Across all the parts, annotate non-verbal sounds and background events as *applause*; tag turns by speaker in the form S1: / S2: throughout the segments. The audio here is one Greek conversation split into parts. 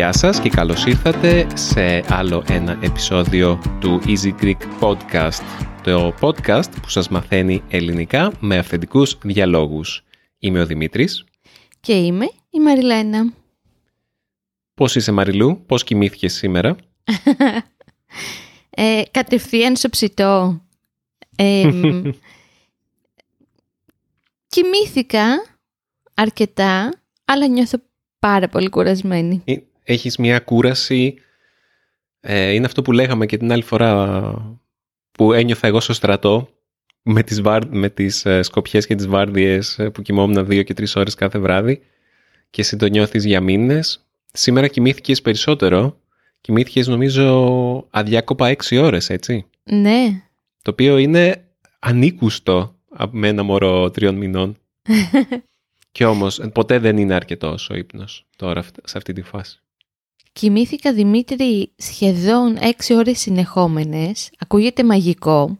S1: Γεια σας και καλώς ήρθατε σε άλλο ένα επεισόδιο του Easy Greek Podcast, το podcast που σας μαθαίνει ελληνικά με αυθεντικούς διαλόγους. Είμαι ο Δημήτρης.
S2: Και είμαι η Μαριλένα.
S1: Πώς είσαι Μαριλού, πώς κοιμήθηκες σήμερα;
S2: ε, κατευθείαν στο ψητό. Ε, *laughs* κοιμήθηκα αρκετά, αλλά νιώθω πάρα πολύ κουρασμένη.
S1: Ε, έχεις μια κούραση, ε, είναι αυτό που λέγαμε και την άλλη φορά που ένιωθα εγώ στο στρατό με τις, βάρ, με τις ε, σκοπιές και τις βάρδιες ε, που κοιμόμουν δύο και τρεις ώρες κάθε βράδυ και εσύ το νιώθεις για μήνες. Σήμερα κοιμήθηκες περισσότερο. Κοιμήθηκες νομίζω αδιάκοπα έξι ώρες, έτσι.
S2: Ναι.
S1: Το οποίο είναι ανήκουστο με ένα μωρό τριών μηνών. *laughs* και όμως ποτέ δεν είναι αρκετός ο ύπνος τώρα σε αυτή τη φάση.
S2: Κοιμήθηκα Δημήτρη σχεδόν έξι ώρες συνεχόμενες. Ακούγεται μαγικό,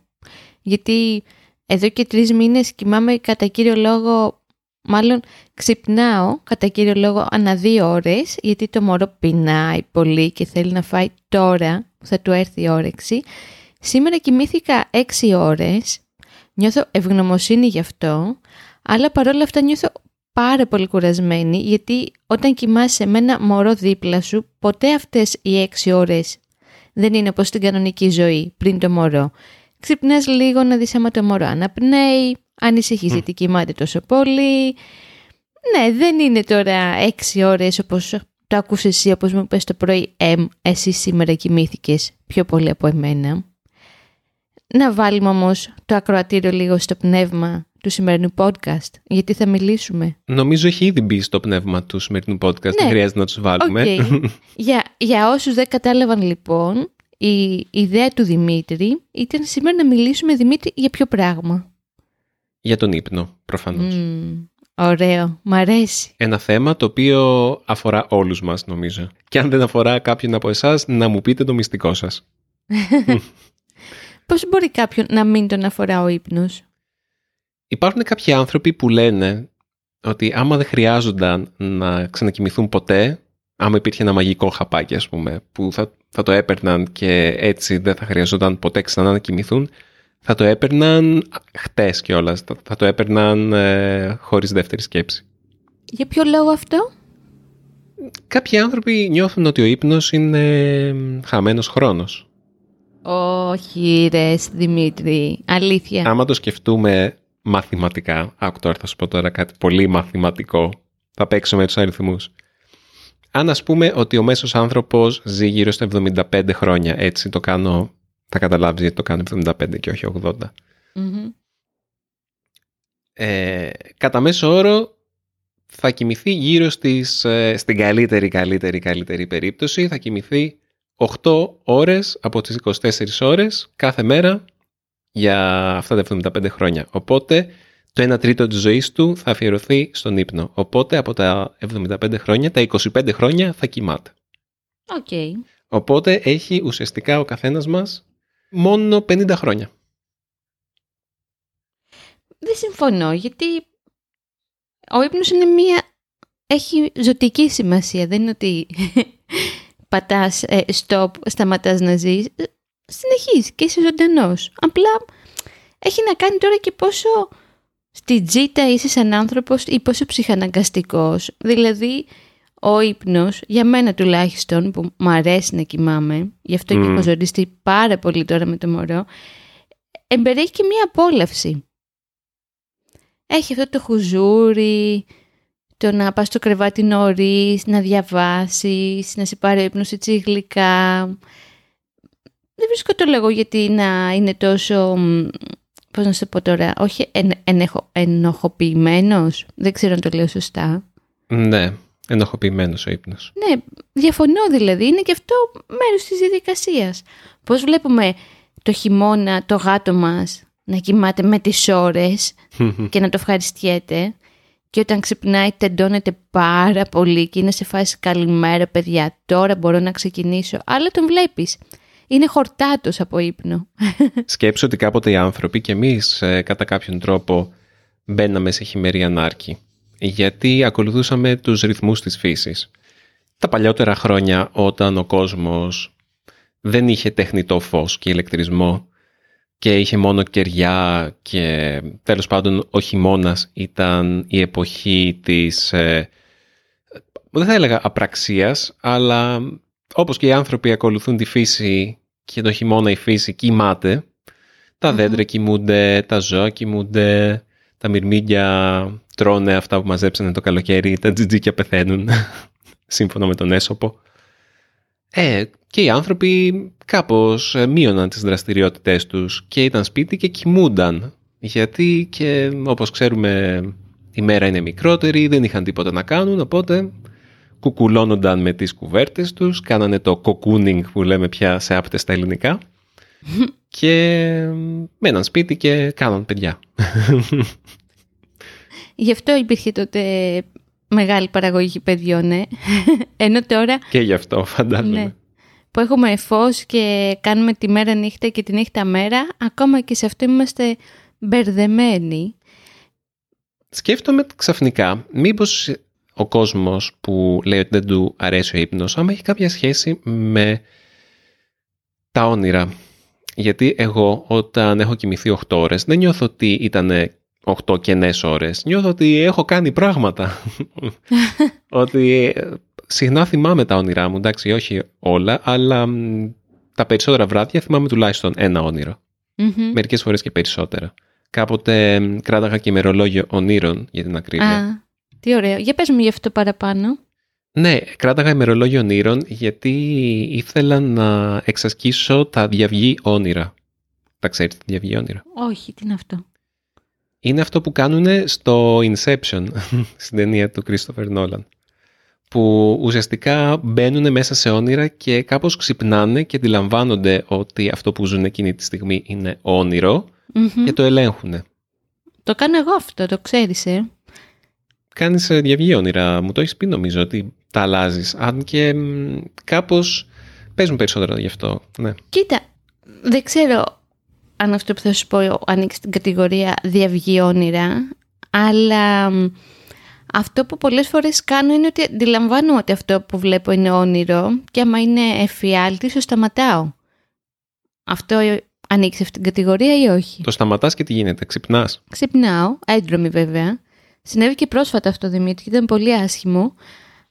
S2: γιατί εδώ και τρεις μήνες κοιμάμαι κατά κύριο λόγο, μάλλον ξυπνάω κατά κύριο λόγο ανά δύο ώρες, γιατί το μωρό πεινάει πολύ και θέλει να φάει τώρα που θα του έρθει η όρεξη. Σήμερα κοιμήθηκα έξι ώρες, νιώθω ευγνωμοσύνη γι' αυτό, αλλά παρόλα αυτά νιώθω πάρα πολύ κουρασμένη γιατί όταν κοιμάσαι με ένα μωρό δίπλα σου ποτέ αυτές οι έξι ώρες δεν είναι όπως στην κανονική ζωή πριν το μωρό. Ξυπνάς λίγο να δεις άμα το μωρό αναπνέει, ανησυχείς γιατί κοιμάται τόσο πολύ. Ναι, δεν είναι τώρα έξι ώρες όπως το ακούς εσύ, όπως μου πες το πρωί, εμ, εσύ σήμερα κοιμήθηκες πιο πολύ από εμένα. Να βάλουμε όμως το ακροατήριο λίγο στο πνεύμα του σημερινού podcast, γιατί θα μιλήσουμε.
S1: Νομίζω έχει ήδη μπει στο πνεύμα του σημερινού podcast, ναι. δεν χρειάζεται να τους βάλουμε.
S2: Okay. *laughs* για, για όσους δεν κατάλαβαν λοιπόν, η ιδέα του Δημήτρη ήταν σήμερα να μιλήσουμε, Δημήτρη, για ποιο πράγμα;
S1: Για τον ύπνο, προφανώς.
S2: Mm, ωραίο, μ' αρέσει.
S1: Ένα θέμα το οποίο αφορά όλους μας, νομίζω. Και αν δεν αφορά κάποιον από εσάς, να μου πείτε το μυστικό σας. *laughs*
S2: Πώς μπορεί κάποιον να μην τον αφορά ο ύπνος;
S1: Υπάρχουν κάποιοι άνθρωποι που λένε ότι άμα δεν χρειάζονταν να ξανακοιμηθούν ποτέ, άμα υπήρχε ένα μαγικό χαπάκι ας πούμε, που θα, θα το έπαιρναν και έτσι δεν θα χρειαζόταν ποτέ ξανά να κοιμηθούν, θα το έπαιρναν χτες κιόλας. θα, θα το έπαιρναν ε, χωρίς δεύτερη σκέψη.
S2: Για ποιο λόγο αυτό;
S1: Κάποιοι άνθρωποι νιώθουν ότι ο ύπνος είναι χαμένος χρόνος.
S2: Όχι ρε Δημήτρη, αλήθεια.
S1: Άμα το σκεφτούμε μαθηματικά, άκου τώρα θα σου πω τώρα κάτι πολύ μαθηματικό, θα παίξω με τους αριθμούς. Αν ας πούμε ότι ο μέσος άνθρωπος ζει γύρω στα 75 χρόνια, έτσι το κάνω, θα καταλάβεις γιατί το κάνω 75 και όχι 80. Ε, κατά μέσο όρο θα κοιμηθεί γύρω στις, ε, στην καλύτερη, καλύτερη, καλύτερη περίπτωση, θα κοιμηθεί 8 ώρες από τις 24 ώρες κάθε μέρα για αυτά τα 75 χρόνια. Οπότε το 1 τρίτο της ζωής του θα αφιερωθεί στον ύπνο. Οπότε από τα 75 χρόνια, τα 25 χρόνια θα κοιμάται.
S2: Okay.
S1: Οπότε έχει ουσιαστικά ο καθένας μας μόνο 50 χρόνια.
S2: Δεν συμφωνώ, γιατί ο ύπνος είναι μία... έχει ζωτική σημασία. Δεν είναι ότι *laughs* πατάς ε, stop, σταματάς να ζεις συνεχίζει και είσαι ζωντανός. Απλά έχει να κάνει τώρα και πόσο στη τζίτα είσαι σαν άνθρωπος ή πόσο ψυχαναγκαστικός. Δηλαδή, ο ύπνος, για μένα τουλάχιστον, που μου αρέσει να κοιμάμαι, γι' αυτό και έχω ζοριστεί πάρα πολύ τώρα με το μωρό, εμπεριέχει και μία απόλαυση. Έχει αυτό το χουζούρι, το να πας στο κρεβάτι νωρίς, να διαβάσεις, να σε πάρει ύπνος έτσι γλυκά, δεν βρίσκω το λόγο γιατί να είναι τόσο, πώς να σου πω τώρα, όχι εν, ενεχο, ενοχοποιημένος, δεν ξέρω αν το λέω σωστά.
S1: Ναι, ενοχοποιημένος ο ύπνος.
S2: Ναι, διαφωνώ δηλαδή, είναι και αυτό μέρος της διαδικασίας. Πώς βλέπουμε το χειμώνα το γάτο μας να κοιμάται με τις ώρες και να το ευχαριστιέται και όταν ξυπνάει τεντώνεται πάρα πολύ και είναι σε φάση καλημέρα παιδιά τώρα μπορώ να ξεκινήσω αλλά τον βλέπεις είναι χορτάτος από ύπνο. *laughs*
S1: Σκέψω ότι κάποτε οι άνθρωποι και εμείς ε, κατά κάποιον τρόπο μπαίναμε σε χειμερή ανάρκη γιατί ακολουθούσαμε τους ρυθμούς της φύσης. τα παλιότερα χρόνια όταν ο κόσμος δεν είχε τεχνητό φως και ηλεκτρισμό και είχε μόνο κεριά και τέλος πάντων ο χειμώνας ήταν η εποχή της, ε, δεν θα έλεγα απραξίας, αλλά όπως και οι άνθρωποι ακολουθούν τη φύση και το χειμώνα η φύση κοιμάται, τα δέντρα κοιμούνται, τα ζώα κοιμούνται, τα μυρμήγκια τρώνε αυτά που μαζέψανε το καλοκαίρι, τα τζιτζίκια πεθαίνουν, *laughs* σύμφωνα με τον έσωπο. Ε, και οι άνθρωποι κάπως ε, μείωναν τις δραστηριότητές τους και ήταν σπίτι και κοιμούνταν. Γιατί και όπως ξέρουμε η μέρα είναι μικρότερη, δεν είχαν τίποτα να κάνουν, οπότε κουκουλώνονταν με τις κουβέρτες τους, κάνανε το κοκούνινγκ που λέμε πια σε άπτες στα ελληνικά *laughs* και μέναν σπίτι και κάναν παιδιά. *laughs*
S2: Γι' αυτό υπήρχε τότε μεγάλη παραγωγή παιδιών, ναι. *laughs* Ενώ τώρα...
S1: Και γι' αυτό φαντάζομαι. Ναι.
S2: Που έχουμε φως και κάνουμε τη μέρα νύχτα και τη νύχτα μέρα, ακόμα και σε αυτό είμαστε μπερδεμένοι.
S1: Σκέφτομαι ξαφνικά, μήπως ο κόσμος που λέει ότι δεν του αρέσει ο ύπνος, άμα έχει κάποια σχέση με τα όνειρα. Γιατί εγώ όταν έχω κοιμηθεί 8 ώρες δεν νιώθω ότι ήταν 8 κενές ώρες. Νιώθω ότι έχω κάνει πράγματα. *laughs* ότι ε, συχνά θυμάμαι τα όνειρά μου, εντάξει όχι όλα, αλλά τα περισσότερα βράδια θυμάμαι τουλάχιστον ένα όνειρο. Mm-hmm. Μερικές φορές και περισσότερα. Κάποτε κράταγα και ημερολόγιο ονείρων για την ακρίβεια.
S2: Τι ωραίο. Για πες μου γι' αυτό παραπάνω.
S1: Ναι, κράταγα ημερολόγιο ονείρων γιατί ήθελα να εξασκήσω τα διαυγή όνειρα. Τα ξέρεις τα διαυγή όνειρα.
S2: Όχι, τι είναι αυτό;
S1: Είναι αυτό που κάνουν στο Inception, *laughs* στην ταινία του Christopher Nolan. Που ουσιαστικά μπαίνουν μέσα σε όνειρα και κάπως ξυπνάνε και αντιλαμβάνονται ότι αυτό που ζουν εκείνη τη στιγμή είναι και το ελέγχουν.
S2: Το κάνω εγώ αυτό, το ξέρεις, ε
S1: κάνεις διαυγή όνειρα. Μου το έχεις πει νομίζω ότι τα αλλάζεις. Αν και κάπως παίζουν περισσότερο γι' αυτό. Ναι.
S2: Κοίτα, δεν ξέρω αν αυτό που θα σου πω ανοίξει την κατηγορία διαυγή όνειρα, αλλά αυτό που πολλές φορές κάνω είναι ότι αντιλαμβάνω ότι αυτό που βλέπω είναι όνειρο και άμα είναι εφιάλτη, το σταματάω. Αυτό ανοίξει αυτή την κατηγορία ή όχι;
S1: Το σταματάς και τι γίνεται, ξυπνάς;
S2: Ξυπνάω, έντρομη βέβαια. Συνέβη και πρόσφατα αυτό, Δημήτρη, και ήταν πολύ άσχημο.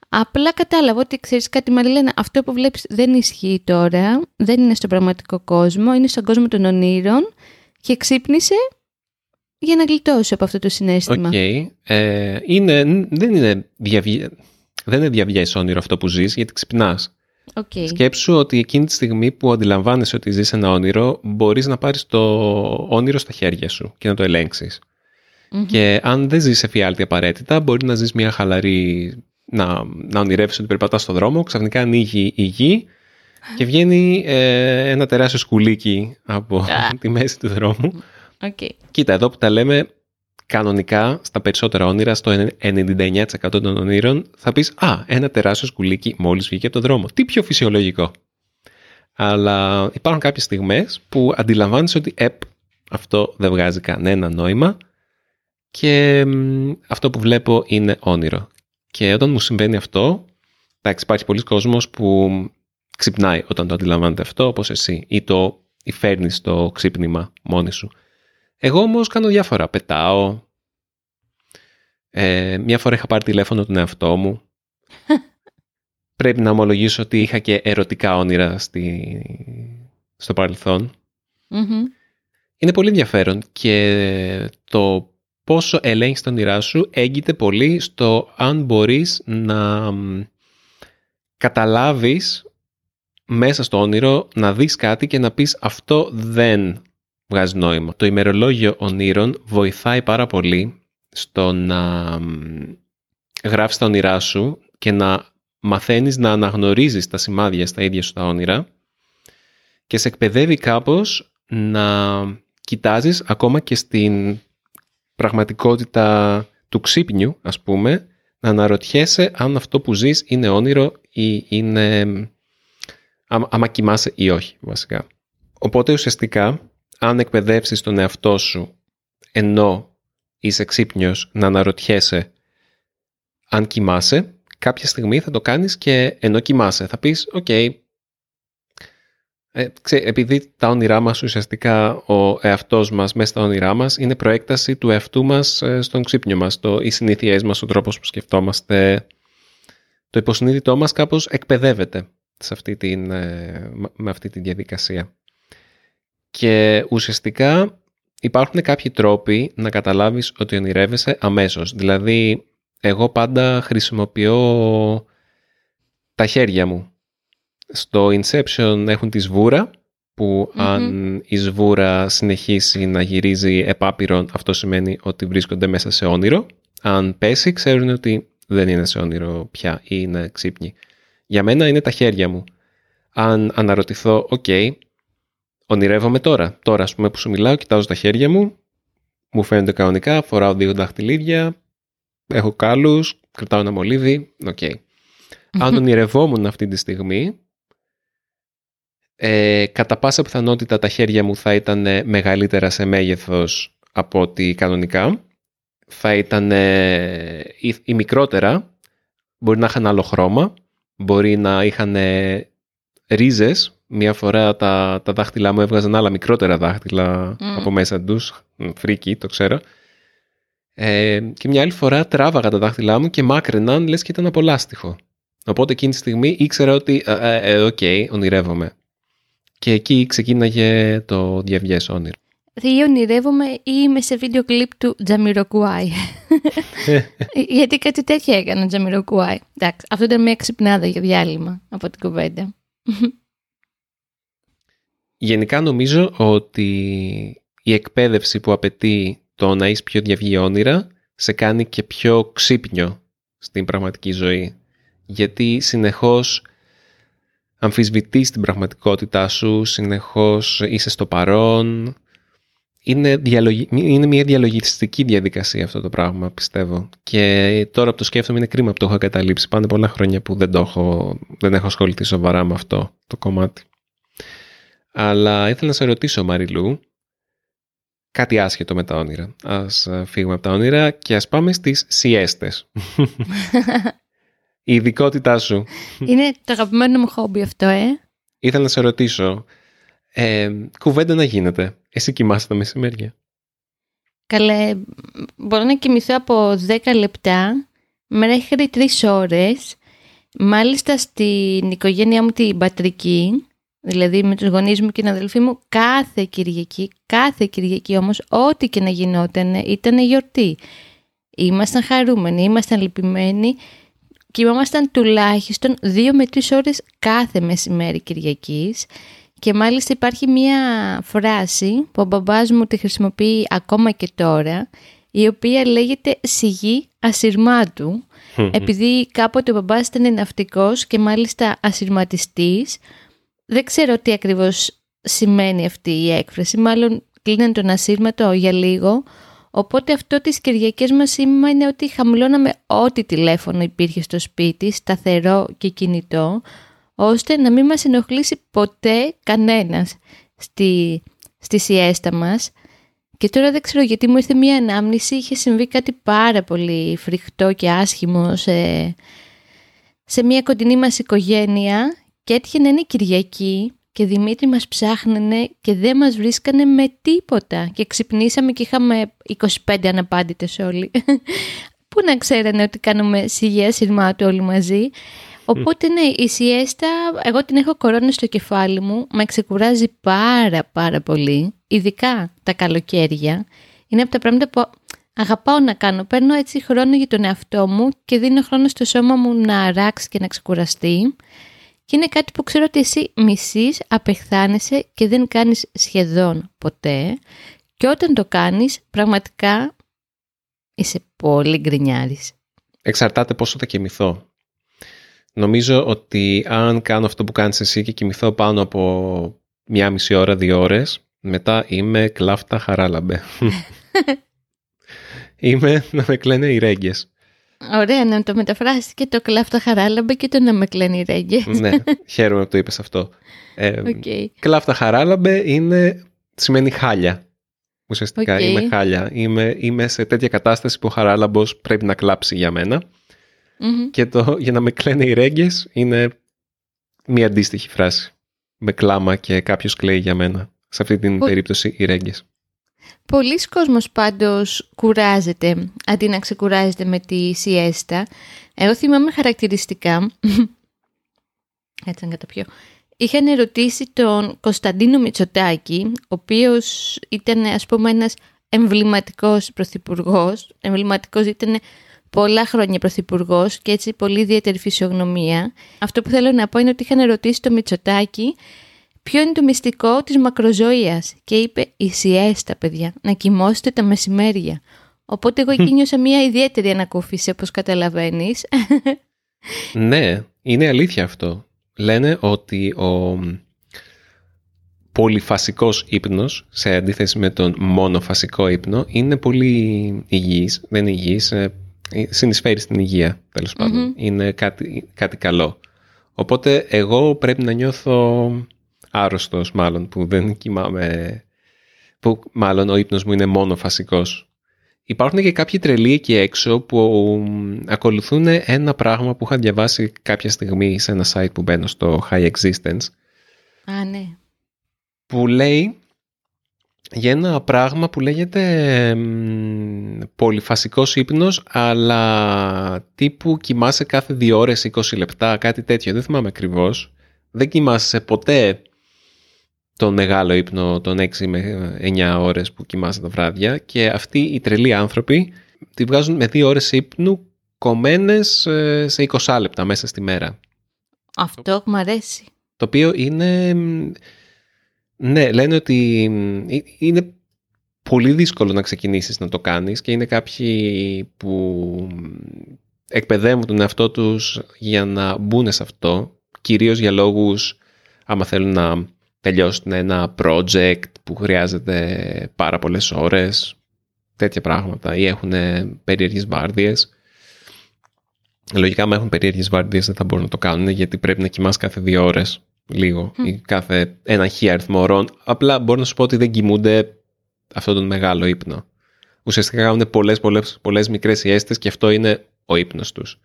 S2: Απλά κατάλαβα ότι ξέρεις κάτι, Μαριλένα, αυτό που βλέπεις δεν ισχύει τώρα, δεν είναι στον πραγματικό κόσμο, είναι στον κόσμο των ονείρων και ξύπνησε για να γλιτώσει από αυτό το συνέστημα.
S1: Okay. Ε, είναι, δεν είναι διαβι... δεν είναι διαβιές όνειρο αυτό που ζεις, γιατί ξυπνάς.
S2: Okay.
S1: Σκέψου ότι εκείνη τη στιγμή που αντιλαμβάνεσαι ότι ζεις ένα όνειρο, μπορείς να πάρεις το όνειρο στα χέρια σου και να το ελέγξεις. Και αν δεν ζεις εφιάλτη απαραίτητα, μπορεί να ζεις μια χαλαρή, να, να ονειρεύεις ότι περπατάς στον δρόμο, ξαφνικά ανοίγει η γη και βγαίνει ε, ένα τεράστιο σκουλίκι από *laughs* τη μέση του δρόμου.
S2: Okay.
S1: Κοίτα, εδώ που τα λέμε κανονικά στα περισσότερα όνειρα, στο 99% των ονείρων, θα πεις «Α, ένα τεράστιο σκουλίκι μόλις βγήκε από τον δρόμο». Τι πιο φυσιολογικό. Αλλά υπάρχουν κάποιες στιγμές που αντιλαμβάνεσαι ότι «Επ, αυτό δεν βγάζει κανένα νόημα» και αυτό που βλέπω είναι όνειρο. Και όταν μου συμβαίνει αυτό, εντάξει, υπάρχει πολλοί κόσμος που ξυπνάει όταν το αντιλαμβάνεται αυτό, όπως εσύ, ή το ή φέρνεις το ξύπνημα μόνη σου. Εγώ όμως κάνω διάφορα. Πετάω. Ε, μια φορά είχα πάρει τηλέφωνο τον εαυτό μου. *laughs* Πρέπει να ομολογήσω ότι είχα και ερωτικά όνειρα στη... στο παρελθον Είναι πολύ ενδιαφέρον και το πόσο ελέγχεις τα όνειρά σου έγκυται πολύ στο αν μπορείς να καταλάβεις μέσα στο όνειρο να δεις κάτι και να πεις αυτό δεν βγάζει νόημα. Το ημερολόγιο ονείρων βοηθάει πάρα πολύ στο να γράφεις τα όνειρά σου και να μαθαίνεις να αναγνωρίζεις τα σημάδια στα ίδια σου τα όνειρα και σε εκπαιδεύει κάπως να κοιτάζεις ακόμα και στην πραγματικότητα του ξύπνιου, ας πούμε, να αναρωτιέσαι αν αυτό που ζεις είναι όνειρο ή είναι... άμα κοιμάσαι ή όχι, βασικά. Οπότε ουσιαστικά, αν εκπαιδεύσεις τον εαυτό σου ενώ είσαι ξύπνιος να αναρωτιέσαι αν κοιμάσαι, κάποια στιγμή θα το κάνεις και ενώ κοιμάσαι. Θα πεις, OK, okay, ε, επειδή τα όνειρά μας ουσιαστικά ο εαυτός μας μέσα στα όνειρά μας είναι προέκταση του εαυτού μας ε, στον ξύπνιο μας, το, οι συνήθειές μας, ο τρόπος που σκεφτόμαστε. Το υποσυνείδητό μας κάπως εκπαιδεύεται σε αυτή την, ε, με αυτή τη διαδικασία. Και ουσιαστικά υπάρχουν κάποιοι τρόποι να καταλάβεις ότι ονειρεύεσαι αμέσως. Δηλαδή, εγώ πάντα χρησιμοποιώ τα χέρια μου στο Inception έχουν τη σβούρα που αν η σβούρα συνεχίσει να γυρίζει επάπειρον αυτό σημαίνει ότι βρίσκονται μέσα σε όνειρο. Αν πέσει ξέρουν ότι δεν είναι σε όνειρο πια ή είναι ξύπνοι. Για μένα είναι τα χέρια μου. Αν αναρωτηθώ, οκ, okay, ονειρεύομαι τώρα. Τώρα, ας πούμε, που σου μιλάω, κοιτάζω τα χέρια μου, μου φαίνονται κανονικά, φοράω δύο δαχτυλίδια, έχω κάλους, κρατάω ένα μολύβι, οκ. Okay. Αν ονειρευόμουν αυτή τη στιγμή, ε, κατά πάσα πιθανότητα τα χέρια μου θα ήταν μεγαλύτερα σε μέγεθος από ό,τι κανονικά. Θα ήταν ή, ή, μικρότερα, μπορεί να είχαν άλλο χρώμα, μπορεί να είχαν ρίζες. Μία φορά τα, τα δάχτυλά μου έβγαζαν άλλα μικρότερα δάχτυλα από μέσα τους, φρίκη, το ξέρω. Ε, και μια άλλη φορά τράβαγα τα δάχτυλά μου και μάκρυναν λες και ήταν από λάστιχο. Οπότε εκείνη τη στιγμή ήξερα ότι, ε, ε, ε, οκ, ονειρεύομαι. Και εκεί ξεκίναγε το διαυγές όνειρο.
S2: Ή ονειρεύομαι ή είμαι σε βίντεο κλιπ του Jamiroquai. *laughs* Γιατί κάτι τέτοιο έκανε ο Jamiroquai. Εντάξει, αυτό ήταν μια ξυπνάδα για διάλειμμα από την κουβέντα.
S1: Γενικά νομίζω ότι η εκπαίδευση που απαιτεί το να είσαι πιο διαυγή όνειρα σε κάνει και πιο ξύπνιο στην πραγματική ζωή. Γιατί συνεχώς αμφισβητείς την πραγματικότητά σου, συνεχώς είσαι στο παρόν. Είναι, διαλογι... είναι μια διαλογιστική διαδικασία αυτό το πράγμα, πιστεύω. Και τώρα που το σκέφτομαι είναι κρίμα που το έχω καταλήψει. Πάνε πολλά χρόνια που δεν, το έχω... δεν έχω ασχοληθεί σοβαρά με αυτό το κομμάτι. Αλλά ήθελα να σε ρωτήσω, Μαριλού, κάτι άσχετο με τα όνειρα. Ας φύγουμε από τα όνειρα και ας πάμε στις σιέστες. *laughs* *laughs* η ειδικότητά σου.
S2: Είναι το αγαπημένο μου χόμπι αυτό, ε.
S1: Ήθελα να σε ρωτήσω, ε, κουβέντα να γίνεται. Εσύ κοιμάσαι τα μεσημέρια.
S2: Καλέ, μπορώ να κοιμηθώ από 10 λεπτά μέχρι 3 ώρες. Μάλιστα στην οικογένειά μου την πατρική, δηλαδή με τους γονείς μου και την αδελφή μου, κάθε Κυριακή, κάθε Κυριακή όμως, ό,τι και να γινόταν, ήταν γιορτή. Ήμασταν χαρούμενοι, ήμασταν λυπημένοι κοιμόμασταν τουλάχιστον δύο με τρεις ώρες κάθε μεσημέρι Κυριακής και μάλιστα υπάρχει μία φράση που ο μπαμπάς μου τη χρησιμοποιεί ακόμα και τώρα η οποία λέγεται «σιγή ασυρμάτου» επειδή κάποτε ο μπαμπάς ήταν ναυτικός και μάλιστα ασυρματιστής. Δεν ξέρω τι ακριβώς σημαίνει αυτή η έκφραση μάλλον κλείνει τον ασύρματο για λίγο Οπότε αυτό τις Κυριακές μας είναι ότι χαμηλώναμε ό,τι τηλέφωνο υπήρχε στο σπίτι, σταθερό και κινητό, ώστε να μην μας ενοχλήσει ποτέ κανένας στη, στη σιέστα μας. Και τώρα δεν ξέρω γιατί μου ήρθε μία ανάμνηση, είχε συμβεί κάτι πάρα πολύ φρικτό και άσχημο σε, σε μία κοντινή μας οικογένεια και έτυχε να είναι Κυριακή και Δημήτρη μας ψάχνανε και δεν μας βρίσκανε με τίποτα και ξυπνήσαμε και είχαμε 25 αναπάντητες όλοι. *laughs* Πού να ξέρανε ότι κάνουμε σιγεία σειρμάτου όλοι μαζί. Οπότε ναι, η σιέστα, εγώ την έχω κορώνα στο κεφάλι μου, με ξεκουράζει πάρα πάρα πολύ, ειδικά τα καλοκαίρια. Είναι από τα πράγματα που αγαπάω να κάνω. Παίρνω έτσι χρόνο για τον εαυτό μου και δίνω χρόνο στο σώμα μου να αράξει και να ξεκουραστεί. Και είναι κάτι που ξέρω ότι εσύ μισείς, απεχθάνεσαι και δεν κάνεις σχεδόν ποτέ. Και όταν το κάνεις, πραγματικά είσαι πολύ γκρινιάρης.
S1: Εξαρτάται πόσο θα κοιμηθώ. Νομίζω ότι αν κάνω αυτό που κάνεις εσύ και κοιμηθώ πάνω από μία μισή ώρα, δύο ώρες, μετά είμαι κλάφτα χαράλαμπε. *laughs* είμαι να με κλαίνε οι ρέγγες.
S2: Ωραία να το μεταφράσεις και το κλάφτα χαράλαμπε και το να με κλαίνει ρέγγε.
S1: ναι, χαίρομαι που το είπες αυτό. Ε, okay. Κλάφτα χαράλαμπε είναι, σημαίνει χάλια. Ουσιαστικά okay. είμαι χάλια. Είμαι, είμαι σε τέτοια κατάσταση που ο χαράλαμπος πρέπει να κλάψει για μένα.
S2: Μμμ.
S1: και το για να με κλαίνε οι ρέγγες είναι μια αντίστοιχη φράση. Με κλάμα και κάποιος κλαίει για μένα. Σε αυτή την
S2: Ο-
S1: περίπτωση οι ρέγγες.
S2: Πολλοί κόσμος πάντως κουράζεται αντί να ξεκουράζεται με τη σιέστα. Εγώ θυμάμαι χαρακτηριστικά, έτσι να καταπιώ, είχαν ερωτήσει τον Κωνσταντίνο Μητσοτάκη, ο οποίος ήταν ας πούμε ένας εμβληματικός πρωθυπουργός, εμβληματικός ήταν πολλά χρόνια πρωθυπουργός και έτσι πολύ ιδιαίτερη φυσιογνωμία. Αυτό που θέλω να πω είναι ότι είχαν ερωτήσει το Μητσοτάκη ποιο είναι το μυστικό της μακροζωίας; Και είπε η σιέστα παιδιά, να κοιμώσετε τα μεσημέρια. Οπότε εγώ εκεί νιώσα μια ιδιαίτερη ανακούφιση όπως καταλαβαίνεις.
S1: Ναι, είναι αλήθεια αυτό. Λένε ότι ο πολυφασικός ύπνος, σε αντίθεση με τον μονοφασικό ύπνο, είναι πολύ υγιής. Δεν είναι υγιής, ε, συνεισφέρει στην υγεία, τέλος πάντων.
S2: Μμμ.
S1: Είναι κάτι, κάτι καλό. Οπότε εγώ πρέπει να νιώθω άρρωστος μάλλον που δεν κοιμάμαι, που μάλλον ο ύπνος μου είναι μόνο φασικός. Υπάρχουν και κάποιοι τρελοί εκεί έξω που ακολουθούν ένα πράγμα που είχα διαβάσει κάποια στιγμή σε ένα site που μπαίνω στο High Existence
S2: Α, ναι.
S1: που λέει για ένα πράγμα που λέγεται μ, πολυφασικός ύπνος αλλά τύπου κοιμάσαι κάθε δύο ώρες 20 λεπτά κάτι τέτοιο δεν θυμάμαι ακριβώς δεν κοιμάσαι ποτέ τον μεγάλο ύπνο των 6 με 9 ώρες που κοιμάσαι τα βράδια και αυτοί οι τρελοί άνθρωποι τη βγάζουν με 2 ώρες ύπνου κομμένες ε, σε 20 λεπτά μέσα στη μέρα
S2: Αυτό μου αρέσει.
S1: το οποίο είναι... μ, Ναι, λένε ότι μ, ε- είναι πολύ δύσκολο να ξεκινήσεις να το κάνεις και είναι κάποιοι που μ, εκπαιδεύουν τον εαυτό τους για να μπουν σε αυτό, κυρίως για λόγους άμα θέλουν να τελειώσουν ένα project που χρειάζεται πάρα πολλές ώρες, τέτοια πράγματα ή έχουν περίεργες βάρδιες. Λογικά, άμα έχουν περίεργες βάρδιες δεν θα μπορούν να το κάνουν γιατί πρέπει να κοιμάς κάθε δύο ώρες λίγο
S2: Μμ.
S1: ή κάθε ένα χι αριθμό ώρων. Απλά μπορώ να σου πω ότι δεν κοιμούνται αυτόν τον μεγάλο ύπνο. Ουσιαστικά κάνουν πολλές, πολλές, πολλές μικρές ιέστες και αυτό είναι ο ύπνος τους.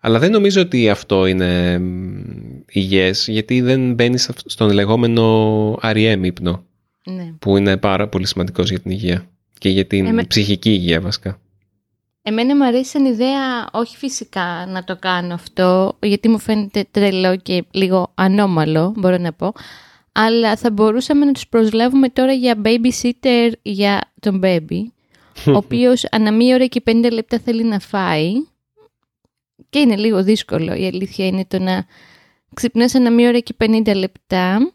S1: Αλλά δεν νομίζω ότι αυτό είναι μ, υγιές γιατί δεν μπαίνει στον λεγόμενο REM ύπνο
S2: Ναι.
S1: που είναι πάρα πολύ σημαντικός για την υγεία και για την
S2: Εμέ-
S1: ψυχική υγεία βασικά.
S2: Εμένα μου αρέσει σαν ιδέα, όχι φυσικά να το κάνω αυτό, γιατί μου φαίνεται τρελό και λίγο ανώμαλο, μπορώ να πω, αλλά θα μπορούσαμε να τους προσλάβουμε τώρα για babysitter για τον baby, ο *laughs* οποίος ανά μία ώρα και 50 λεπτά θέλει να φάει και είναι λίγο δύσκολο, η αλήθεια είναι το να ξυπνάς ανά μία ώρα και 50 λεπτά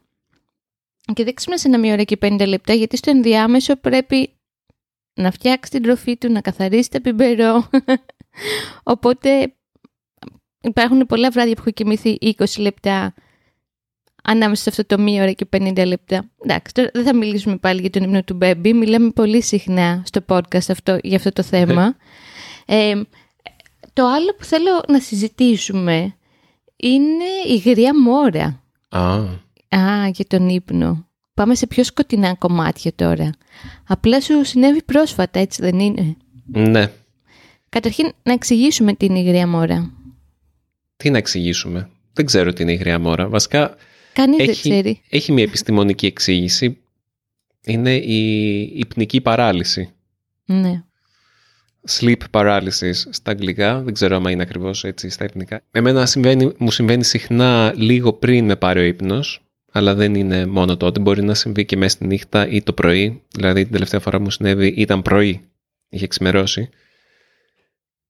S2: και δεν ξυπνάς ανά μία ώρα και 50 λεπτά γιατί στο ενδιάμεσο πρέπει να φτιάξεις την τροφή του, να καθαρίσεις τα πιμπερό. *laughs* Οπότε υπάρχουν πολλά βράδια που έχω κοιμηθεί 20 λεπτά ανάμεσα σε αυτό το μία ώρα και 50 λεπτά. Εντάξει, τώρα δεν θα μιλήσουμε πάλι για τον ύπνο του baby. Μιλάμε πολύ συχνά στο podcast αυτό, για αυτό το θέμα. Ε, το άλλο που θέλω να συζητήσουμε είναι η γριά μόρα.
S1: Α,
S2: Α, για τον ύπνο. Πάμε σε πιο σκοτεινά κομμάτια τώρα. Απλά σου συνέβη πρόσφατα, έτσι δεν είναι;
S1: ναι.
S2: Καταρχήν, να εξηγήσουμε την υγρία μόρα.
S1: Τι να εξηγήσουμε; Δεν ξέρω τι είναι η γριά μόρα. Βασικά
S2: Κανείς δεν
S1: έχει,
S2: ξέρει.
S1: έχει μια επιστημονική εξήγηση. Είναι η υπνική παράλυση.
S2: Ναι.
S1: Sleep paralysis στα αγγλικά. Δεν ξέρω αν είναι ακριβώς έτσι στα εθνικά. Εμένα συμβαίνει, μου συμβαίνει συχνά λίγο πριν με πάρει ο ύπνος. Αλλά δεν είναι μόνο τότε. Μπορεί να συμβεί και μέσα στη νύχτα ή το πρωί. Δηλαδή την τελευταία φορά μου συνέβη ήταν πρωί. Είχε ξημερώσει.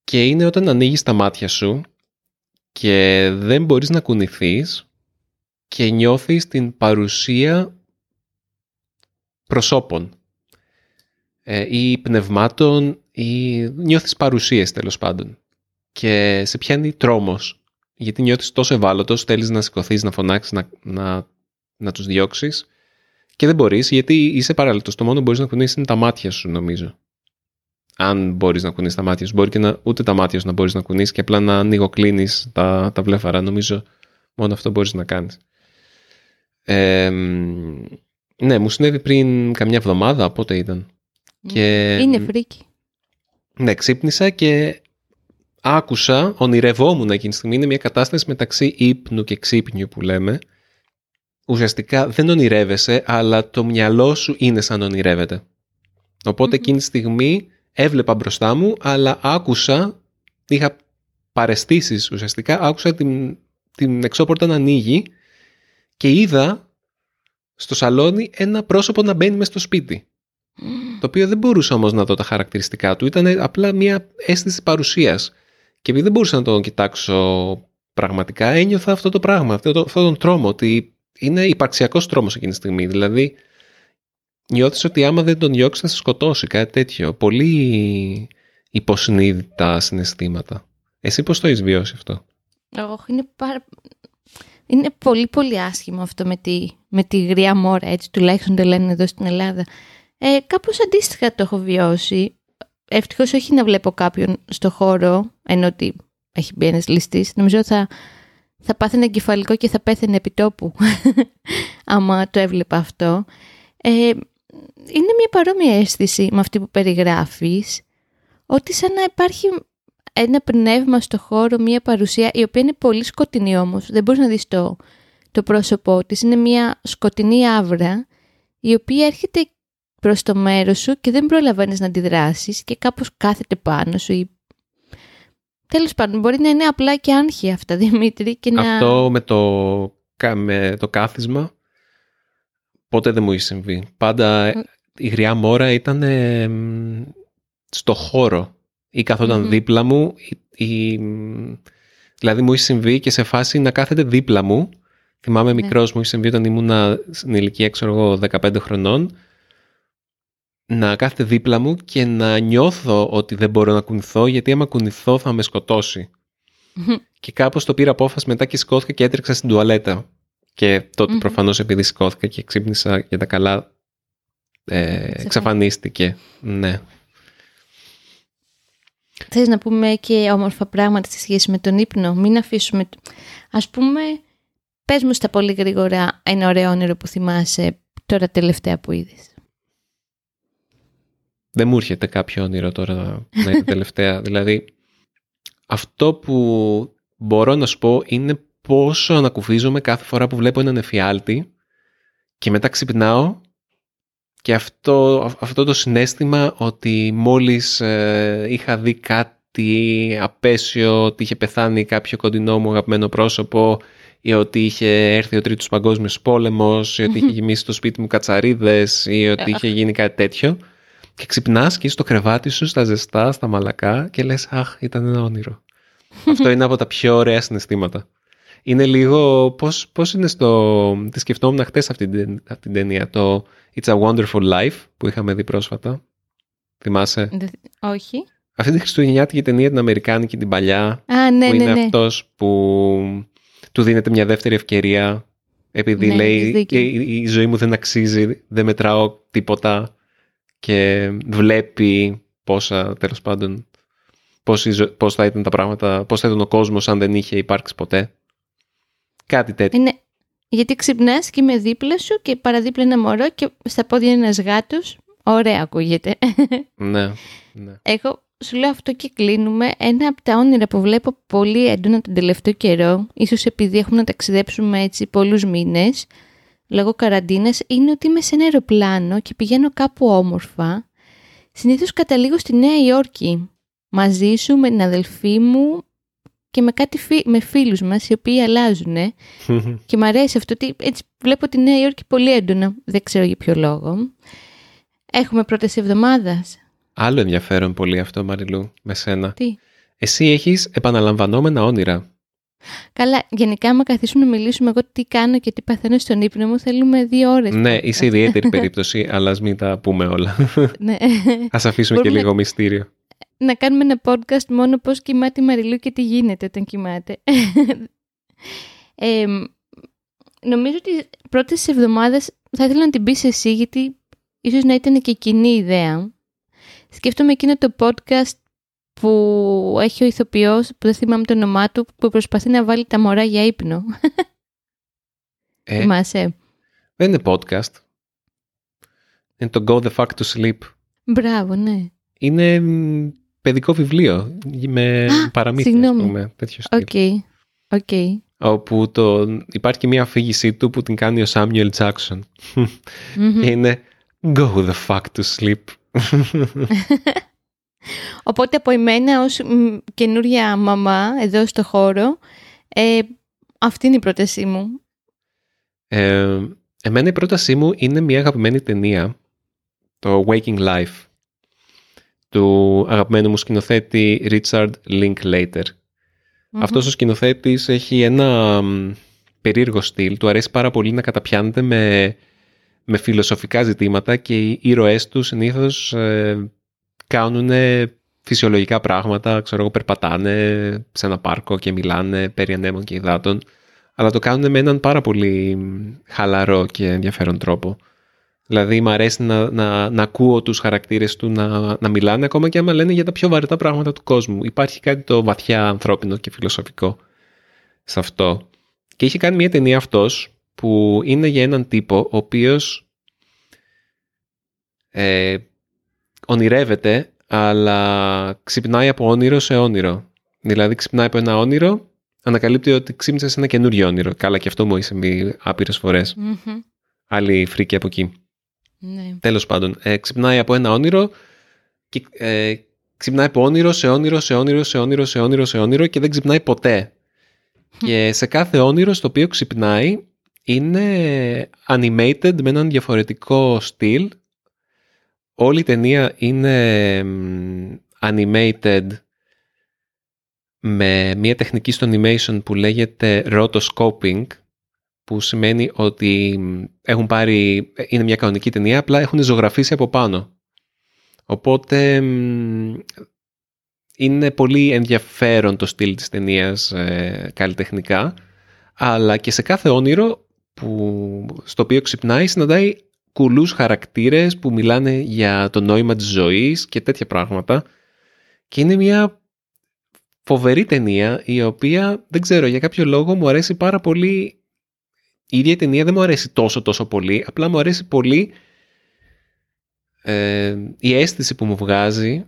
S1: Και είναι όταν ανοίγεις τα μάτια σου και δεν μπορείς να κουνηθείς και νιώθεις την παρουσία προσώπων ε, ή πνευμάτων ή νιώθεις παρουσίες τέλος πάντων. Και σε πιάνει τρόμος γιατί νιώθεις τόσο ευάλωτος θέλεις να σηκωθείς, να φωνάξεις, να, να, να τους διώξεις. Και δεν μπορείς γιατί είσαι παράλυτος. Το μόνο που μπορείς να κουνήσεις είναι τα μάτια σου νομίζω. Αν μπορείς να κουνήσεις τα μάτια σου. Μπορεί και να, ούτε τα μάτια σου να μπορείς να κουνήσεις και απλά να ανοιγοκλίνεις τα, τα βλέφαρα. Νομίζω μόνο αυτό μπορείς να κάνεις. Ε, ναι, μου συνέβη πριν καμιά εβδομάδα, πότε ήταν. Και,
S2: Είναι φρίκι.
S1: Ναι, ξύπνησα και άκουσα, ονειρευόμουν εκείνη τη στιγμή, είναι μια κατάσταση μεταξύ ύπνου και ξύπνιου που λέμε. Ουσιαστικά δεν ονειρεύεσαι, αλλά το μυαλό σου είναι σαν ονειρεύεται. Οπότε εκείνη τη στιγμή έβλεπα μπροστά μου, αλλά άκουσα, είχα παρεστήσεις ουσιαστικά, άκουσα την, την εξώπορτα να ανοίγει και είδα στο σαλόνι ένα πρόσωπο να μπαίνει μέσα στο σπίτι. Το οποίο δεν μπορούσα όμως να δω τα χαρακτηριστικά του. Ήταν απλά μια αίσθηση παρουσίας. Και επειδή δεν μπορούσα να τον κοιτάξω πραγματικά, ένιωθα αυτό το πράγμα, αυτό, το, αυτό τον τρόμο, ότι είναι υπαρξιακός τρόμος εκείνη τη στιγμή. Δηλαδή, νιώθεις ότι άμα δεν τον διώξεις θα σε σκοτώσει, κάτι τέτοιο. Πολύ υποσυνείδητα συναισθήματα. Εσύ πώς το έχεις βιώσει αυτό;
S2: Εγώ είναι, πάρα... είναι πολύ πολύ άσχημο αυτό με τη, με τη γριά μόρα, έτσι τουλάχιστον το λένε εδώ στην Ελλάδα. Ε, κάπως αντίστοιχα το έχω βιώσει. Ευτυχώς όχι να βλέπω κάποιον στο χώρο, ενώ ότι έχει μπει ένας ληστής. Νομίζω θα, θα πάθαινε εγκεφαλικό και θα πέθαινε επί τόπου, *laughs* άμα το έβλεπα αυτό. Ε, είναι μια παρόμοια αίσθηση με αυτή που περιγράφεις, ότι σαν να υπάρχει ένα πνεύμα στο χώρο, μια παρουσία, η οποία είναι πολύ σκοτεινή όμως, δεν μπορείς να δεις το, το πρόσωπό της, είναι μια σκοτεινή άβρα, η οποία έρχεται προς το μέρος σου και δεν προλαβαίνεις να αντιδράσεις και κάπως κάθεται πάνω σου ή... Τέλος πάντων, μπορεί να είναι απλά και άγχη αυτά, *laughs* Δημήτρη. Και να...
S1: Αυτό με το, με το κάθισμα ποτέ δεν μου είχε συμβεί. Πάντα η γριά μόρα ήταν στο χώρο ή καθοταν δίπλα μου. Ή, δηλαδή μου είχε συμβεί και σε φάση να κάθεται δίπλα μου. Θυμάμαι ναι. μικρός μου είχε συμβεί όταν ήμουν στην ηλικία, ξέρω εγώ, 15 χρονών να κάθεται δίπλα μου και να νιώθω ότι δεν μπορώ να κουνηθώ γιατί άμα κουνηθώ θα με σκοτώσει. και κάπως το πήρα απόφαση μετά και σηκώθηκα και έτρεξα στην τουαλέτα. Και τότε προφανώς επειδή σηκώθηκα και ξύπνησα για τα καλά ε, εξαφανίστηκε. Ναι.
S2: Θες να πούμε και όμορφα πράγματα σε σχέση με τον ύπνο; Μην αφήσουμε... Ας πούμε, πες μου στα πολύ γρήγορα ένα ωραίο όνειρο που θυμάσαι τώρα τελευταία που είδες.
S1: Δεν μου έρχεται κάποιο όνειρο τώρα να είναι τελευταία. *laughs* δηλαδή, αυτό που μπορώ να σου πω είναι πόσο ανακουφίζομαι κάθε φορά που βλέπω έναν εφιάλτη και μετά ξυπνάω και αυτό, αυτό το συνέστημα ότι μόλις ε, είχα δει κάτι απέσιο, ότι είχε πεθάνει κάποιο κοντινό μου αγαπημένο πρόσωπο ή ότι είχε έρθει ο τρίτος παγκόσμιος πόλεμος ή ότι είχε γεμίσει το σπίτι μου κατσαρίδες ή ότι είχε γίνει κάτι τέτοιο και ξυπνάς και είσαι στο κρεβάτι σου, στα ζεστά, στα μαλακά και λες: Αχ, ήταν ένα όνειρο. *laughs* Αυτό είναι από τα πιο ωραία συναισθήματα. Είναι λίγο. Πώς πώς είναι στο. Τη σκεφτόμουν χτες αυτή, την, αυτή την ταινία. Το It's a Wonderful Life που είχαμε δει πρόσφατα. Θυμάσαι;
S2: Όχι.
S1: Αυτή τη χριστουγεννιάτικη ταινία, την Αμερικάνικη, την παλιά.
S2: Α, ναι,
S1: που
S2: ναι,
S1: είναι
S2: ναι.
S1: αυτός που του δίνεται μια δεύτερη ευκαιρία. Επειδή
S2: Ναι,
S1: λέει:
S2: έχεις δίκιο.
S1: η, η ζωή μου δεν αξίζει, δεν μετράω τίποτα και βλέπει πόσα τέλος πάντων πώς, η ζω- πώς θα ήταν τα πράγματα, πώς θα ήταν ο κόσμος αν δεν είχε υπάρξει ποτέ. Κάτι τέτοιο.
S2: Είναι... Γιατί ξυπνάς και είμαι δίπλα σου και παραδίπλα ένα μωρό και στα πόδια είναι ένας γάτος. Ωραία ακούγεται. *laughs*
S1: Ναι, ναι.
S2: Εγώ σου λέω αυτό και κλείνουμε. Ένα από τα όνειρα που βλέπω πολύ έντονα τον τελευταίο καιρό, ίσως επειδή έχουμε να ταξιδέψουμε έτσι πολλούς μήνες, λόγω καραντίνας, είναι ότι είμαι σε ένα αεροπλάνο και πηγαίνω κάπου όμορφα. Συνήθως καταλήγω στη Νέα Υόρκη, μαζί σου, με την αδελφή μου και με, κάτι φι... με φίλους μας, οι οποίοι αλλάζουν. *laughs* Και μου αρέσει αυτό ότι έτσι βλέπω τη Νέα Υόρκη πολύ έντονα. Δεν ξέρω για ποιο λόγο. Έχουμε πρώτες εβδομάδας.
S1: Άλλο ενδιαφέρον πολύ αυτό, Μαριλού, με σένα.
S2: Τι;
S1: Εσύ έχεις επαναλαμβανόμενα όνειρα.
S2: Καλά, γενικά, άμα καθίσουμε να μιλήσουμε εγώ τι κάνω και τι παθαίνω στον ύπνο μου, θέλουμε δύο ώρες.
S1: Ναι, είσαι ιδιαίτερη περίπτωση, αλλά ας μην τα πούμε όλα.
S2: Ναι.
S1: Ας αφήσουμε και
S2: Μπορούμε
S1: λίγο μυστήριο.
S2: να κάνουμε ένα podcast μόνο πώς κοιμάται η Μαριλού και τι γίνεται όταν κοιμάται. ε, νομίζω ότι πρώτες εβδομάδες θα ήθελα να την πεις εσύ γιατί ίσως να ήταν και κοινή ιδέα. Σκέφτομαι εκείνο το podcast που έχει ο ηθοποιός, που δεν θυμάμαι το όνομά του, που προσπαθεί να βάλει τα μωρά για ύπνο.
S1: Ε,
S2: Θυμάσαι;
S1: δεν είναι podcast. Είναι το Go the fuck to sleep.
S2: Μπράβο, ναι.
S1: Είναι μ, παιδικό βιβλίο με
S2: Α,
S1: παραμύθια, ας
S2: συγγνώμη.
S1: πούμε, τέτοιο στυλ.
S2: Οκ. Οκ.
S1: Όπου το, υπάρχει και μια αφήγησή του που την κάνει ο Σάμιουελ Τζάξον.
S2: Μμμ.
S1: Και είναι Go the fuck to sleep. *laughs* *laughs*
S2: Οπότε από εμένα ως μ, καινούρια μαμά εδώ στο χώρο, ε, αυτή είναι η πρότασή μου.
S1: Ε, εμένα η πρότασή μου είναι μια αγαπημένη ταινία, το Waking Life, του αγαπημένου μου σκηνοθέτη Richard Linklater.
S2: Μμμ.
S1: Αυτός ο σκηνοθέτης έχει ένα μ, περίεργο στυλ, του αρέσει πάρα πολύ να καταπιάνεται με, με φιλοσοφικά ζητήματα και οι ήρωές του συνήθως ε, κάνουν φυσιολογικά πράγματα, ξέρω εγώ, περπατάνε σε ένα πάρκο και μιλάνε περί ανέμων και υδάτων, αλλά το κάνουν με έναν πάρα πολύ μ, χαλαρό και ενδιαφέρον τρόπο. Δηλαδή, μου αρέσει να, να, να ακούω τους χαρακτήρες του να, να μιλάνε, ακόμα και άμα λένε για τα πιο βαρετά πράγματα του κόσμου. Υπάρχει κάτι το βαθιά ανθρώπινο και φιλοσοφικό σε αυτό. Και είχε κάνει μια ταινία αυτός που είναι για έναν τύπο ο οποίος ε, ονειρεύεται αλλά ξυπνάει από όνειρο σε όνειρο. Δηλαδή ξυπνάει από ένα όνειρο, ανακαλύπτει ότι ξύπνησε σε ένα καινούριο όνειρο. Καλά και αυτό μου είχε συμβεί άπειρες φορές.
S2: Μμμ.
S1: Άλλη φρίκη από εκεί.
S2: Ναι.
S1: Τέλος πάντων, ε, ξυπνάει από ένα όνειρο και ε, ξυπνάει από όνειρο σε όνειρο σε όνειρο σε όνειρο σε όνειρο σε όνειρο και δεν ξυπνάει ποτέ. και σε κάθε όνειρο στο οποίο ξυπνάει είναι animated με έναν διαφορετικό στυλ. Όλη η ταινία είναι μ, animated με μια τεχνική στο animation που λέγεται rotoscoping που σημαίνει ότι μ, έχουν πάρει, είναι μια κανονική ταινία, απλά έχουν ζωγραφίσει από πάνω. Οπότε μ, είναι πολύ ενδιαφέρον το στυλ της ταινίας ε, καλλιτεχνικά, αλλά και σε κάθε όνειρο που, στο οποίο ξυπνάει συναντάει κουλούς χαρακτήρες που μιλάνε για το νόημα της ζωής και τέτοια πράγματα και είναι μια φοβερή ταινία η οποία δεν ξέρω για κάποιο λόγο μου αρέσει πάρα πολύ η ίδια η ταινία δεν μου αρέσει τόσο τόσο πολύ απλά μου αρέσει πολύ ε, η αίσθηση που μου βγάζει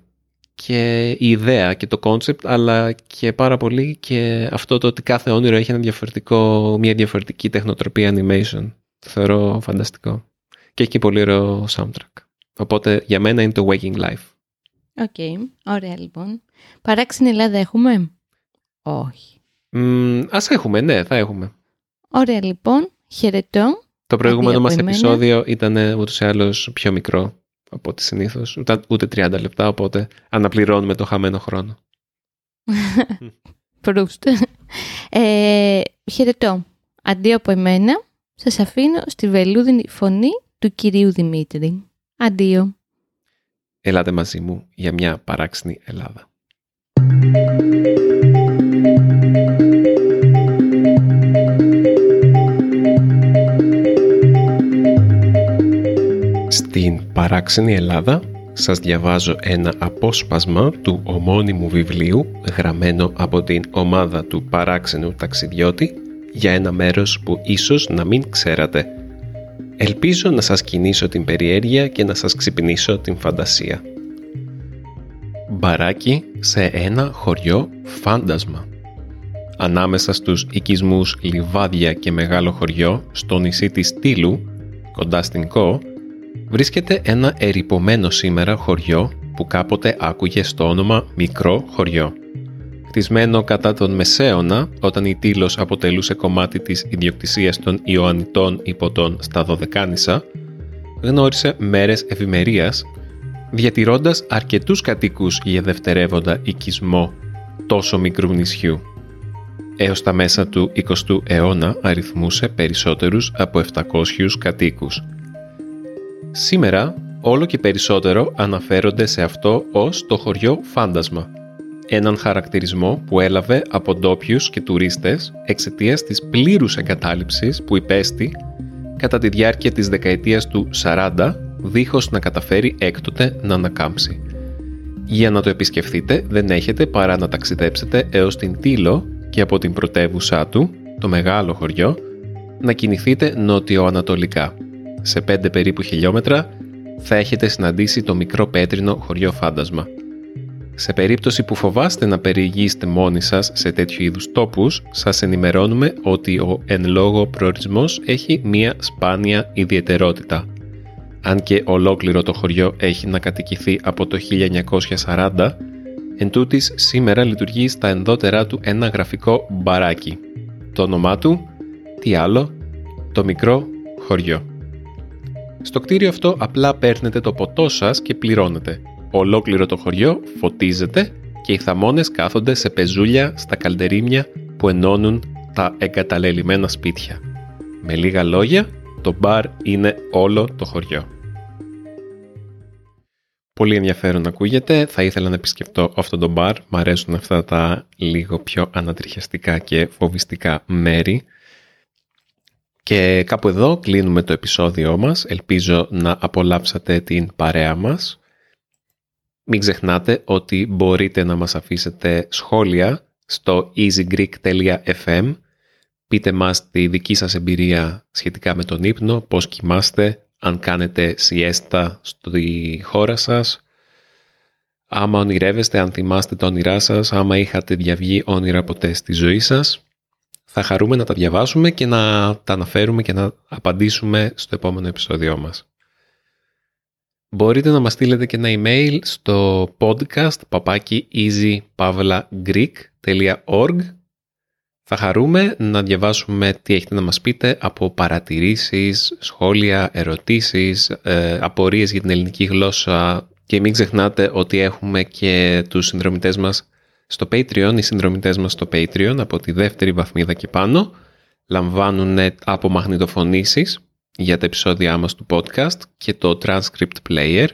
S1: και η ιδέα και το concept αλλά και πάρα πολύ και αυτό το ότι κάθε όνειρο έχει ένα διαφορετικό, μια διαφορετική τεχνοτροπία animation. Το θεωρώ φανταστικό. Και έχει και πολύ ωραίο soundtrack. Οπότε για μένα είναι το Waking Life.
S2: Οκ. Ωραία λοιπόν. Παράξενη Ελλάδα έχουμε; Όχι.
S1: Μ, ας έχουμε, ναι, θα έχουμε.
S2: Ωραία λοιπόν. Χαιρετώ.
S1: Το προηγούμενο
S2: από
S1: μας
S2: εμένα.
S1: επεισόδιο ήταν ούτως ή άλλως πιο μικρό από ό,τι συνήθως. Ούτε, ούτε 30 λεπτά, οπότε αναπληρώνουμε το χαμένο χρόνο. *laughs*
S2: Προύστ. Ε, χαιρετώ. Αντί από εμένα, σας αφήνω στη βελούδινη φωνή του κυρίου Δημήτρη. Αντίο.
S1: Ελάτε μαζί μου για μια παράξενη Ελλάδα. Στην παράξενη Ελλάδα σας διαβάζω ένα απόσπασμα του ομώνυμου βιβλίου γραμμένο από την ομάδα του παράξενου ταξιδιώτη για ένα μέρος που ίσως να μην ξέρατε. Ελπίζω να σας κινήσω την περιέργεια και να σας ξυπνήσω την φαντασία. Μπαράκι σε ένα χωριό φάντασμα. Ανάμεσα στους οικισμούς Λιβάδια και Μεγάλο Χωριό, στο νησί της Τήλου, κοντά στην Κό, βρίσκεται ένα ερυπωμένο σήμερα χωριό που κάποτε άκουγε στο όνομα Μικρό Χωριό. Χτισμένο κατά τον Μεσαίωνα, όταν η Τήλος αποτελούσε κομμάτι της ιδιοκτησίας των Ιωαννιτών υποτών στα Δωδεκάνησα, γνώρισε μέρες ευημερίας, διατηρώντας αρκετούς κατοίκους για δευτερεύοντα οικισμό τόσο μικρού νησιού. Έως τα μέσα του 20ου αιώνα αριθμούσε περισσότερους από 700 κατοίκους. Σήμερα, όλο και περισσότερο αναφέρονται σε αυτό ως το χωριό φάντασμα. Έναν χαρακτηρισμό που έλαβε από ντόπιους και τουρίστες εξαιτίας της πλήρους εγκατάλειψης που υπέστη κατά τη διάρκεια της δεκαετίας του 40 δίχως να καταφέρει έκτοτε να ανακάμψει. Για να το επισκεφθείτε δεν έχετε παρά να ταξιδέψετε έως την Τήλο και από την πρωτεύουσά του, το μεγάλο χωριό, να κινηθείτε νότιο-ανατολικά. Σε 5 περίπου χιλιόμετρα θα έχετε συναντήσει το μικρό πέτρινο χωριό φάντασμα. Σε περίπτωση που φοβάστε να περιηγήσετε μόνοι σας σε τέτοιου είδους τόπους, σας ενημερώνουμε ότι ο εν λόγω προορισμός έχει μία σπάνια ιδιαιτερότητα. Αν και ολόκληρο το χωριό έχει να κατοικηθεί από το 1940, εν τούτης, σήμερα λειτουργεί στα ενδότερά του ένα γραφικό μπαράκι. Το όνομά του, τι άλλο, το μικρό χωριό. Στο κτίριο αυτό απλά παίρνετε το ποτό σας και πληρώνετε. Ολόκληρο το χωριό φωτίζεται και οι θαμώνες κάθονται σε πεζούλια στα καλντερίμια που ενώνουν τα εγκαταλελειμμένα σπίτια. Με λίγα λόγια, το μπαρ είναι όλο το χωριό. Πολύ ενδιαφέρον ακούγεται. Θα ήθελα να επισκεφτώ αυτό το μπαρ. Μ' αρέσουν αυτά τα λίγο πιο ανατριχιαστικά και φοβιστικά μέρη. Και κάπου εδώ κλείνουμε το επεισόδιό μας. Ελπίζω να απολαύσατε την παρέα μας. Μην ξεχνάτε ότι μπορείτε να μας αφήσετε σχόλια στο easygreek.fm Πείτε μας τη δική σας εμπειρία σχετικά με τον ύπνο, πώς κοιμάστε, αν κάνετε σιέστα στη χώρα σας, άμα ονειρεύεστε, αν θυμάστε τα όνειρά σας, άμα είχατε διαβγεί όνειρα ποτέ στη ζωή σας. Θα χαρούμε να τα διαβάσουμε και να τα αναφέρουμε και να απαντήσουμε στο επόμενο επεισόδιό μας. Μπορείτε να μας στείλετε και ένα email στο podcast papaki Θα χαρούμε να διαβάσουμε τι έχετε να μας πείτε από παρατηρήσεις, σχόλια, ερωτήσεις, ε, απορίες για την ελληνική γλώσσα και μην ξεχνάτε ότι έχουμε και τους συνδρομητές μας στο Patreon. Οι συνδρομητές μας στο Patreon από τη δεύτερη βαθμίδα και πάνω λαμβάνουν απομαγνητοφωνήσεις για τα επεισόδια μας του podcast και το transcript player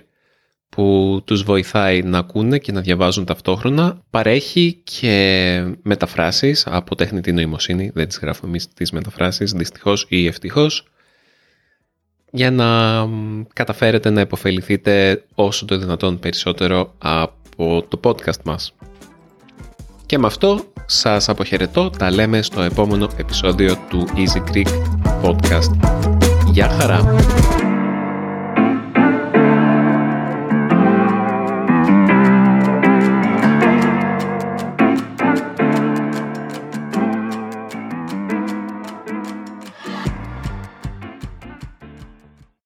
S1: που τους βοηθάει να ακούνε και να διαβάζουν ταυτόχρονα. Παρέχει και μεταφράσεις από τεχνητή νοημοσύνη, δεν τις γράφουμε εμείς τις μεταφράσεις, δυστυχώς ή ευτυχώς, για να καταφέρετε να υποφεληθείτε όσο το δυνατόν περισσότερο από το podcast μας. Και με αυτό σας αποχαιρετώ, τα λέμε στο επόμενο επεισόδιο του Easy Greek Podcast. Γεια χαρά!